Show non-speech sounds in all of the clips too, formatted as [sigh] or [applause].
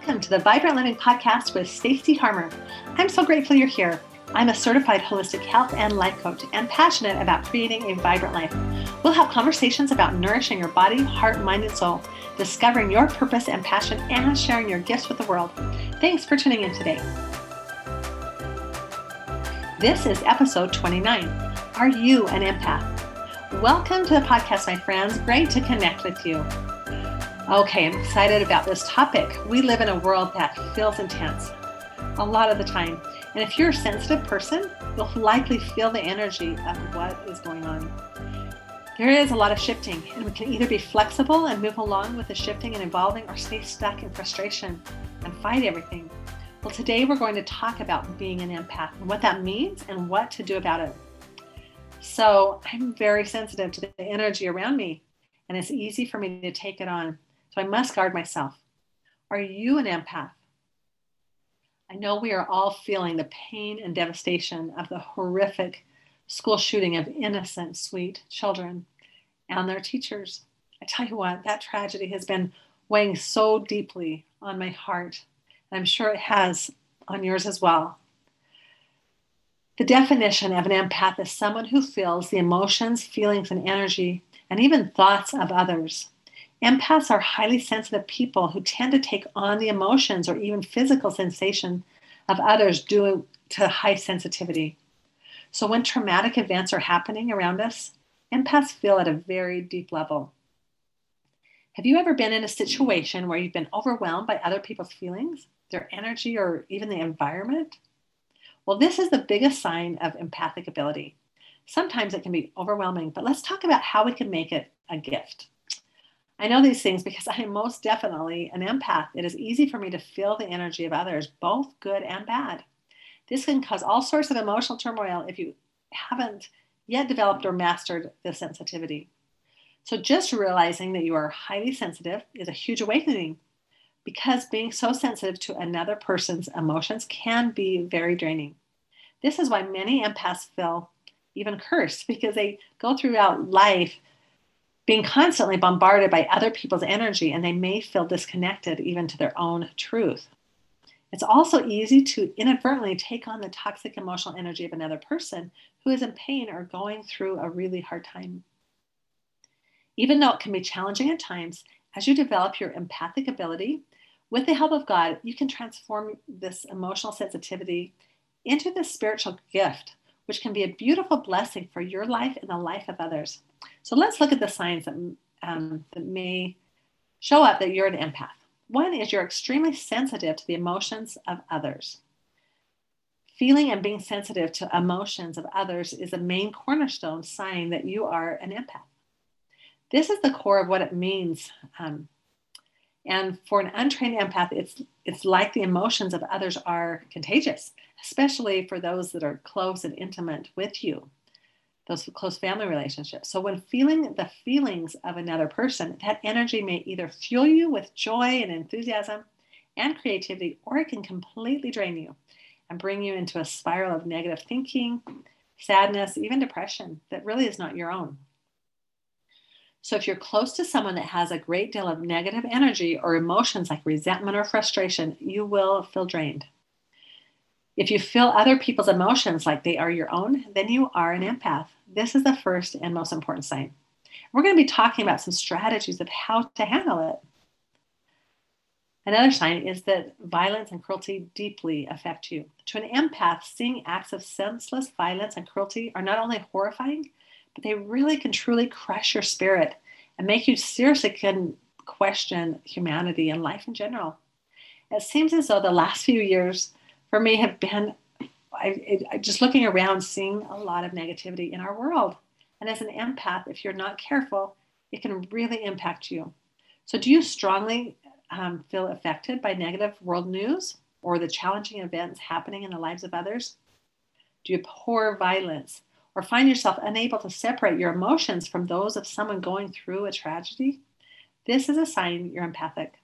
Welcome to the Vibrant Living Podcast with Stacey Harmer. I'm so grateful you're here. I'm a certified holistic health and life coach and passionate about creating a vibrant life. We'll have conversations about nourishing your body, heart, mind, and soul, discovering your purpose and passion, and sharing your gifts with the world. Thanks for tuning in today. This is episode 29. Are you an empath? Welcome to the podcast, my friends. Great to connect with you. Okay, I'm excited about this topic. We live in a world that feels intense a lot of the time. And if you're a sensitive person, you'll likely feel the energy of what is going on. There is a lot of shifting, and we can either be flexible and move along with the shifting and evolving or stay stuck in frustration and fight everything. Well, today we're going to talk about being an empath and what that means and what to do about it. So, I'm very sensitive to the energy around me, and it's easy for me to take it on. So I must guard myself. Are you an empath? I know we are all feeling the pain and devastation of the horrific school shooting of innocent, sweet children and their teachers. I tell you what, that tragedy has been weighing so deeply on my heart. And I'm sure it has on yours as well. The definition of an empath is someone who feels the emotions, feelings, and energy, and even thoughts of others. Empaths are highly sensitive people who tend to take on the emotions or even physical sensation of others due to high sensitivity. So when traumatic events are happening around us, empaths feel at a very deep level. Have you ever been in a situation where you've been overwhelmed by other people's feelings, their energy, or even the environment? Well, this is the biggest sign of empathic ability. Sometimes it can be overwhelming, but let's talk about how we can make it a gift. I know these things because I am most definitely an empath. It is easy for me to feel the energy of others, both good and bad. This can cause all sorts of emotional turmoil if you haven't yet developed or mastered this sensitivity. So, just realizing that you are highly sensitive is a huge awakening because being so sensitive to another person's emotions can be very draining. This is why many empaths feel even cursed [laughs] because they go throughout life being constantly bombarded by other people's energy and they may feel disconnected even to their own truth. It's also easy to inadvertently take on the toxic emotional energy of another person who is in pain or going through a really hard time. Even though it can be challenging at times, as you develop your empathic ability, with the help of God, you can transform this emotional sensitivity into this spiritual gift, which can be a beautiful blessing for your life and the life of others. So let's look at the signs that, um, that may show up that you're an empath. One is you're extremely sensitive to the emotions of others. Feeling and being sensitive to emotions of others is a main cornerstone sign that you are an empath. This is the core of what it means. Um, and for an untrained empath, it's, it's like the emotions of others are contagious, especially for those that are close and intimate with you those close family relationships. So, when feeling the feelings of another person, that energy may either fuel you with joy and enthusiasm and creativity, or it can completely drain you and bring you into a spiral of negative thinking, sadness, even depression that really is not your own. So, if you're close to someone that has a great deal of negative energy or emotions like resentment or frustration, you will feel drained. If you feel other people's emotions like they are your own, then you are an empath. This is the first and most important sign. We're going to be talking about some strategies of how to handle it. Another sign is that violence and cruelty deeply affect you. To an empath, seeing acts of senseless violence and cruelty are not only horrifying, they really can truly crush your spirit and make you seriously can question humanity and life in general. It seems as though the last few years for me have been I, just looking around, seeing a lot of negativity in our world. And as an empath, if you're not careful, it can really impact you. So, do you strongly um, feel affected by negative world news or the challenging events happening in the lives of others? Do you abhor violence or find yourself unable to separate your emotions from those of someone going through a tragedy? This is a sign you're empathic.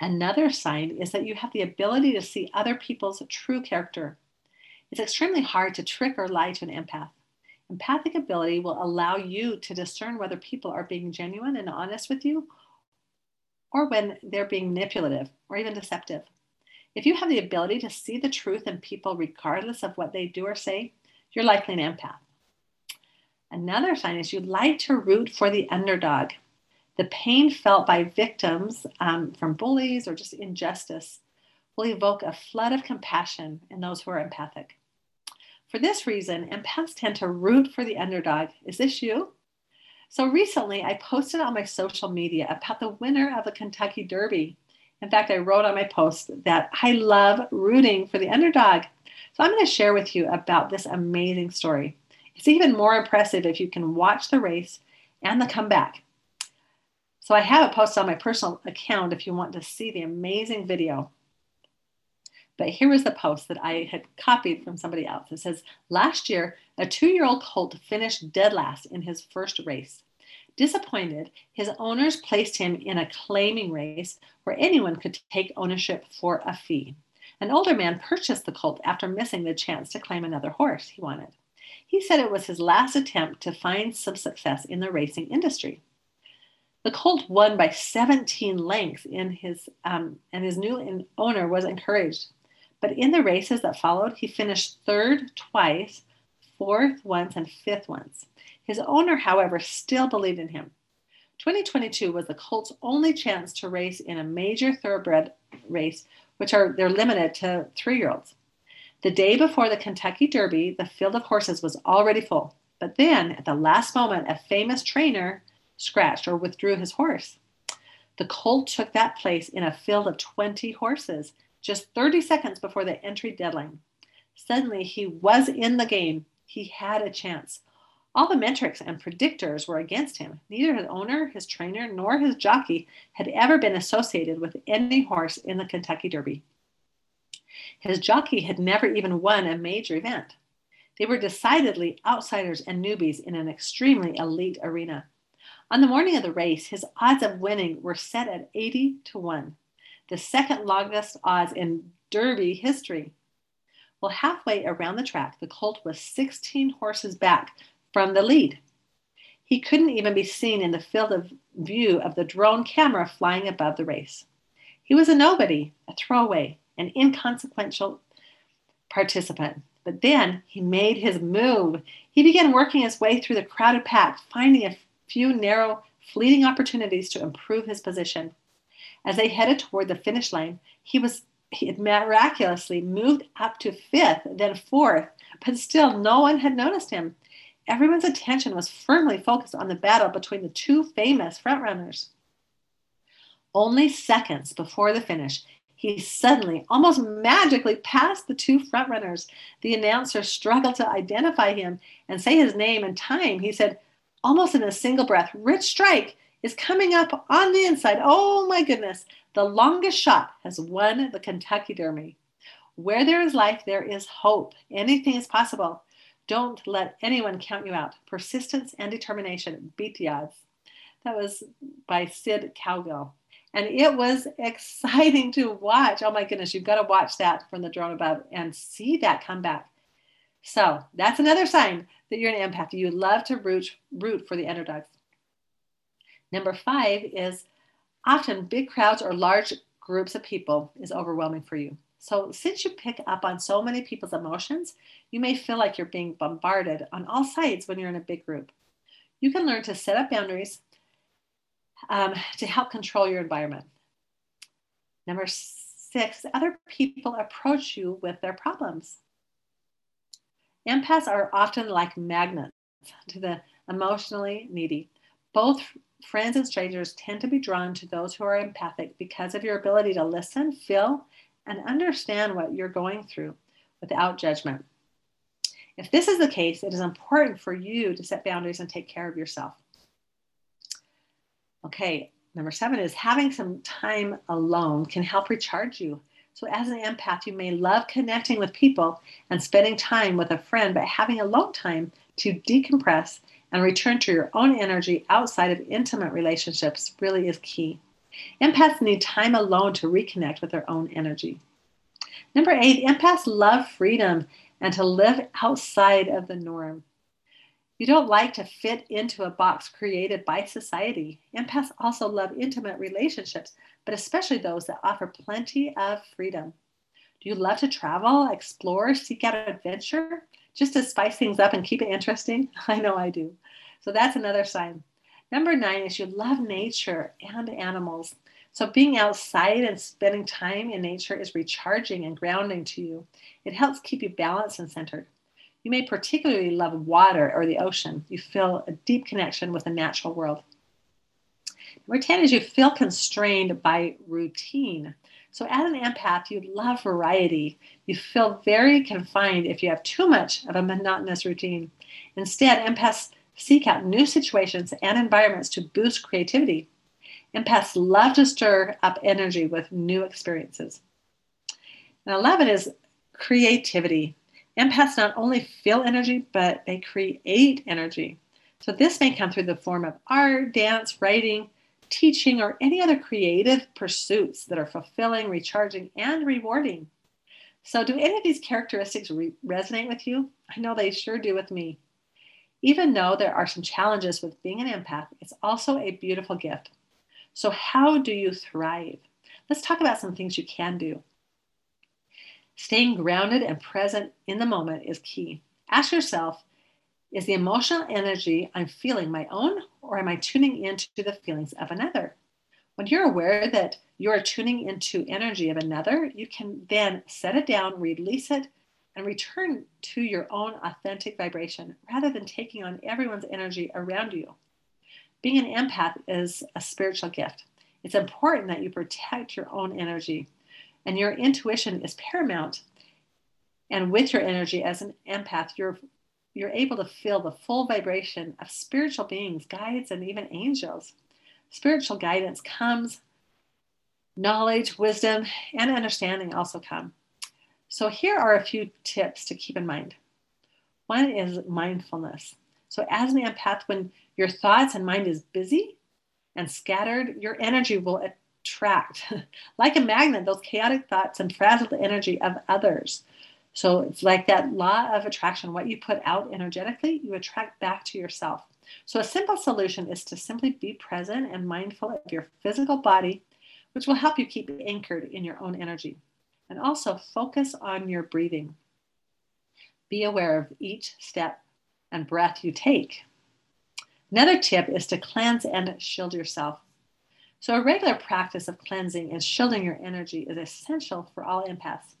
Another sign is that you have the ability to see other people's true character. It's extremely hard to trick or lie to an empath. Empathic ability will allow you to discern whether people are being genuine and honest with you or when they're being manipulative or even deceptive. If you have the ability to see the truth in people regardless of what they do or say, you're likely an empath. Another sign is you like to root for the underdog. The pain felt by victims um, from bullies or just injustice will evoke a flood of compassion in those who are empathic. For this reason, empaths tend to root for the underdog. Is this you? So recently, I posted on my social media about the winner of the Kentucky Derby. In fact, I wrote on my post that I love rooting for the underdog. So I'm going to share with you about this amazing story. It's even more impressive if you can watch the race and the comeback. So I have it posted on my personal account if you want to see the amazing video. But here was the post that I had copied from somebody else. It says, Last year, a two year old colt finished dead last in his first race. Disappointed, his owners placed him in a claiming race where anyone could take ownership for a fee. An older man purchased the colt after missing the chance to claim another horse he wanted. He said it was his last attempt to find some success in the racing industry. The colt won by 17 lengths in his, um, and his new owner was encouraged. But in the races that followed, he finished third twice, fourth once, and fifth once. His owner, however, still believed in him. 2022 was the Colts' only chance to race in a major thoroughbred race, which are they're limited to three-year-olds. The day before the Kentucky Derby, the field of horses was already full. But then, at the last moment, a famous trainer scratched or withdrew his horse. The colt took that place in a field of 20 horses, just 30 seconds before the entry deadline. Suddenly, he was in the game. He had a chance. All the metrics and predictors were against him. Neither his owner, his trainer, nor his jockey had ever been associated with any horse in the Kentucky Derby. His jockey had never even won a major event. They were decidedly outsiders and newbies in an extremely elite arena. On the morning of the race, his odds of winning were set at 80 to 1 the second longest odds in Derby history. Well, halfway around the track, the colt was 16 horses back from the lead. He couldn't even be seen in the field of view of the drone camera flying above the race. He was a nobody, a throwaway, an inconsequential participant. But then he made his move. He began working his way through the crowded pack, finding a few narrow, fleeting opportunities to improve his position. As they headed toward the finish line, he was he had miraculously moved up to fifth, then fourth, but still no one had noticed him. Everyone's attention was firmly focused on the battle between the two famous frontrunners. Only seconds before the finish, he suddenly, almost magically, passed the two frontrunners. The announcer struggled to identify him and say his name and time. He said, almost in a single breath, Rich Strike, is coming up on the inside. Oh my goodness. The longest shot has won the Kentucky Derby. Where there is life, there is hope. Anything is possible. Don't let anyone count you out. Persistence and determination beat the odds. That was by Sid Cowgill. And it was [laughs] exciting to watch. Oh my goodness, you've got to watch that from the drone above and see that come back. So that's another sign that you're an empath. You love to root, root for the underdogs. Number five is often big crowds or large groups of people is overwhelming for you. So, since you pick up on so many people's emotions, you may feel like you're being bombarded on all sides when you're in a big group. You can learn to set up boundaries um, to help control your environment. Number six, other people approach you with their problems. Empaths are often like magnets to the emotionally needy. Both friends and strangers tend to be drawn to those who are empathic because of your ability to listen, feel, and understand what you're going through without judgment. If this is the case, it is important for you to set boundaries and take care of yourself. Okay, number seven is having some time alone can help recharge you. So, as an empath, you may love connecting with people and spending time with a friend, but having alone time to decompress and return to your own energy outside of intimate relationships really is key. Empaths need time alone to reconnect with their own energy. Number eight, empaths love freedom and to live outside of the norm. You don't like to fit into a box created by society. Empaths also love intimate relationships, but especially those that offer plenty of freedom. Do you love to travel, explore, seek out adventure? Just to spice things up and keep it interesting? [laughs] I know I do. So that's another sign. Number nine is you love nature and animals. So being outside and spending time in nature is recharging and grounding to you. It helps keep you balanced and centered. You may particularly love water or the ocean. You feel a deep connection with the natural world. Number 10 is you feel constrained by routine. So, as an empath, you love variety. You feel very confined if you have too much of a monotonous routine. Instead, empaths seek out new situations and environments to boost creativity. Empaths love to stir up energy with new experiences. And 11 is creativity. Empaths not only feel energy, but they create energy. So, this may come through the form of art, dance, writing, teaching, or any other creative pursuits that are fulfilling, recharging, and rewarding. So, do any of these characteristics re- resonate with you? I know they sure do with me. Even though there are some challenges with being an empath, it's also a beautiful gift. So, how do you thrive? Let's talk about some things you can do. Staying grounded and present in the moment is key. Ask yourself is the emotional energy I'm feeling my own, or am I tuning into the feelings of another? When you're aware that you are tuning into energy of another, you can then set it down, release it, and return to your own authentic vibration rather than taking on everyone's energy around you. Being an empath is a spiritual gift. It's important that you protect your own energy, and your intuition is paramount. And with your energy as an empath, you're you're able to feel the full vibration of spiritual beings, guides, and even angels. Spiritual guidance comes, knowledge, wisdom, and understanding also come. So, here are a few tips to keep in mind. One is mindfulness. So, as an empath, when your thoughts and mind is busy and scattered, your energy will attract, [laughs] like a magnet, those chaotic thoughts and frazzled energy of others. So it's like that law of attraction. What you put out energetically, you attract back to yourself. So a simple solution is to simply be present and mindful of your physical body, which will help you keep anchored in your own energy. And also focus on your breathing. Be aware of each step and breath you take. Another tip is to cleanse and shield yourself. So, a regular practice of cleansing and shielding your energy is essential for all empaths.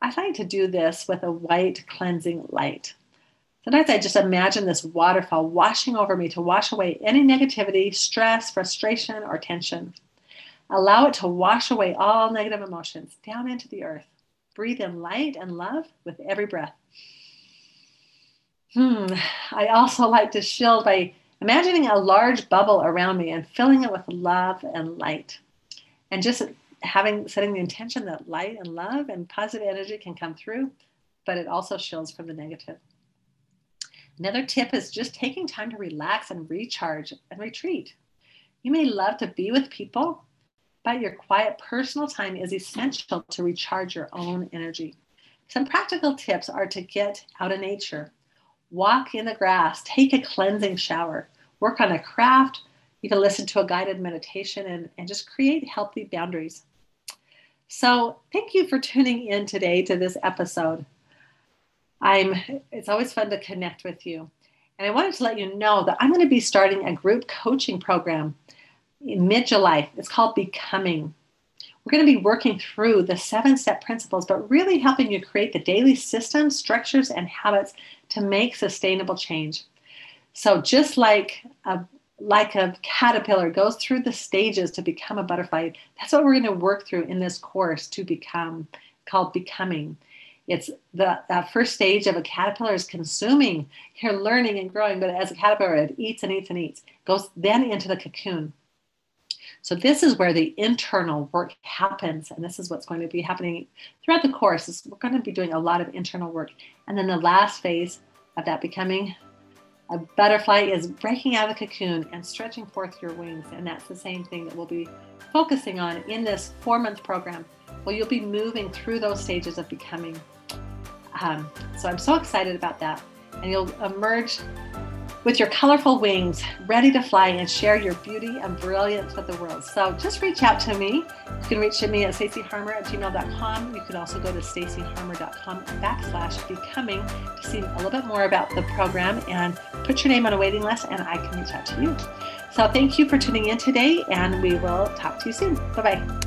I like to do this with a white cleansing light. Sometimes I just imagine this waterfall washing over me to wash away any negativity, stress, frustration, or tension. Allow it to wash away all negative emotions down into the earth. Breathe in light and love with every breath. Hmm. I also like to shield by imagining a large bubble around me and filling it with love and light. And just having setting the intention that light and love and positive energy can come through, but it also shields from the negative. Another tip is just taking time to relax and recharge and retreat. You may love to be with people, but your quiet personal time is essential to recharge your own energy. Some practical tips are to get out of nature, walk in the grass, take a cleansing shower, work on a craft, you can listen to a guided meditation and, and just create healthy boundaries. So, thank you for tuning in today to this episode. I'm it's always fun to connect with you. And I wanted to let you know that I'm going to be starting a group coaching program in mid-July. It's called Becoming. We're going to be working through the seven step principles, but really helping you create the daily systems, structures, and habits to make sustainable change. So, just like a like a caterpillar goes through the stages to become a butterfly. That's what we're going to work through in this course to become called becoming. It's the first stage of a caterpillar is consuming. You're learning and growing, but as a caterpillar, it eats and eats and eats. Goes then into the cocoon. So this is where the internal work happens, and this is what's going to be happening throughout the course. Is we're going to be doing a lot of internal work, and then the last phase of that becoming a butterfly is breaking out of the cocoon and stretching forth your wings. And that's the same thing that we'll be focusing on in this four month program. Well, you'll be moving through those stages of becoming. Um, so I'm so excited about that. And you'll emerge with your colorful wings, ready to fly and share your beauty and brilliance with the world. So just reach out to me. You can reach to me at stacyharmer at gmail.com. You can also go to stacyharmer.com backslash becoming to see a little bit more about the program and put your name on a waiting list and I can reach out to you. So thank you for tuning in today and we will talk to you soon. Bye bye.